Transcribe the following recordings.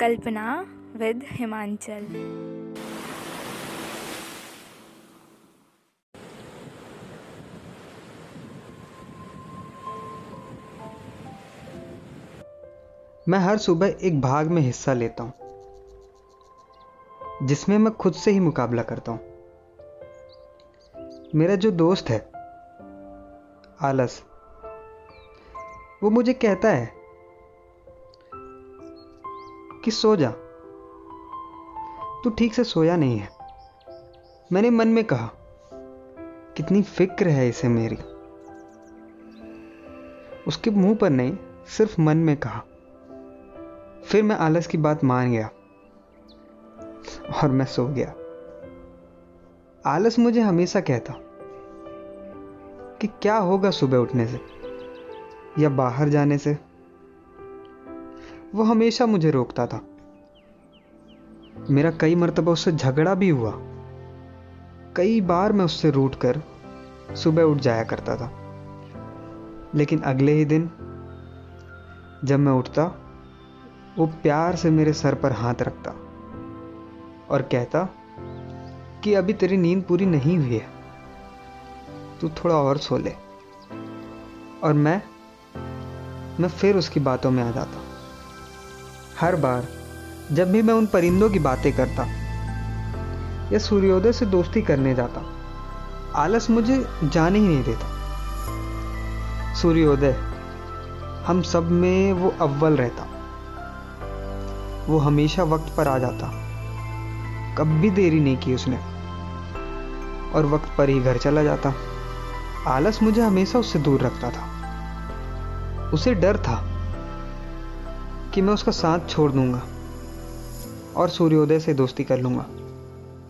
कल्पना with Himachal. मैं हर सुबह एक भाग में हिस्सा लेता हूँ, जिसमें मैं खुद से ही मुकाबला करता हूँ। मेरा जो दोस्त है, आलस, वो मुझे कहता है कि सो जा। तू ठीक से सोया नहीं है। मैंने मन में कहा, कितनी फ़िक्र है इसे मेरी। उसके मुँह पर नहीं, सिर्फ़ मन में कहा। फिर मैं आलस की बात मान गया और मैं सो गया। आलस मुझे हमेशा कहता कि क्या होगा सुबह उठने से या बाहर जाने से। वो हमेशा मुझे रोकता था। मेरा कई मरतबा उससे झगड़ा भी हुआ। कई बार मैं उससे रूट कर सुबह उठ जाया करता था। लेकिन अगले ही दिन जब मैं उठता, वो प्यार से मेरे सर पर हाथ रखता और कहता कि अभी तेरी नींद पूरी नहीं हुई है। तू थोड़ा और सो ले। और मैं मैं फिर उसकी बातों में आ जाता। हर बार जब भी मैं उन परिंदों की बातें करता या सूर्योदय से दोस्ती करने जाता, आलस मुझे जाने ही नहीं देता। सूर्योदय, हम सब में वो अव्वल रहता। वो हमेशा वक्त पर आ जाता। कभी देरी नहीं की उसने। और वक्त पर ही घर चला जाता। आलस मुझे हमेशा उससे दूर रखता था। उसे डर था। कि मैं उसका साथ छोड़ दूँगा और सूर्योदय से दोस्ती कर लूँगा।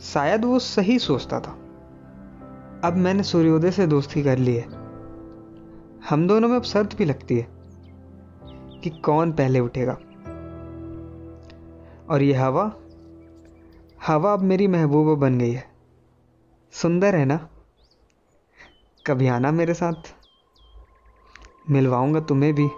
शायद वो सही सोचता था। अब मैंने सूर्योदय से दोस्ती कर ली है। हम दोनों में अब शर्त भी लगती है कि कौन पहले उठेगा। और ये हवा हवा अब मेरी महबूबा बन गई है। सुंदर है ना? कभी आना मेरे साथ। मिलवाऊँगा तुम्हें भी।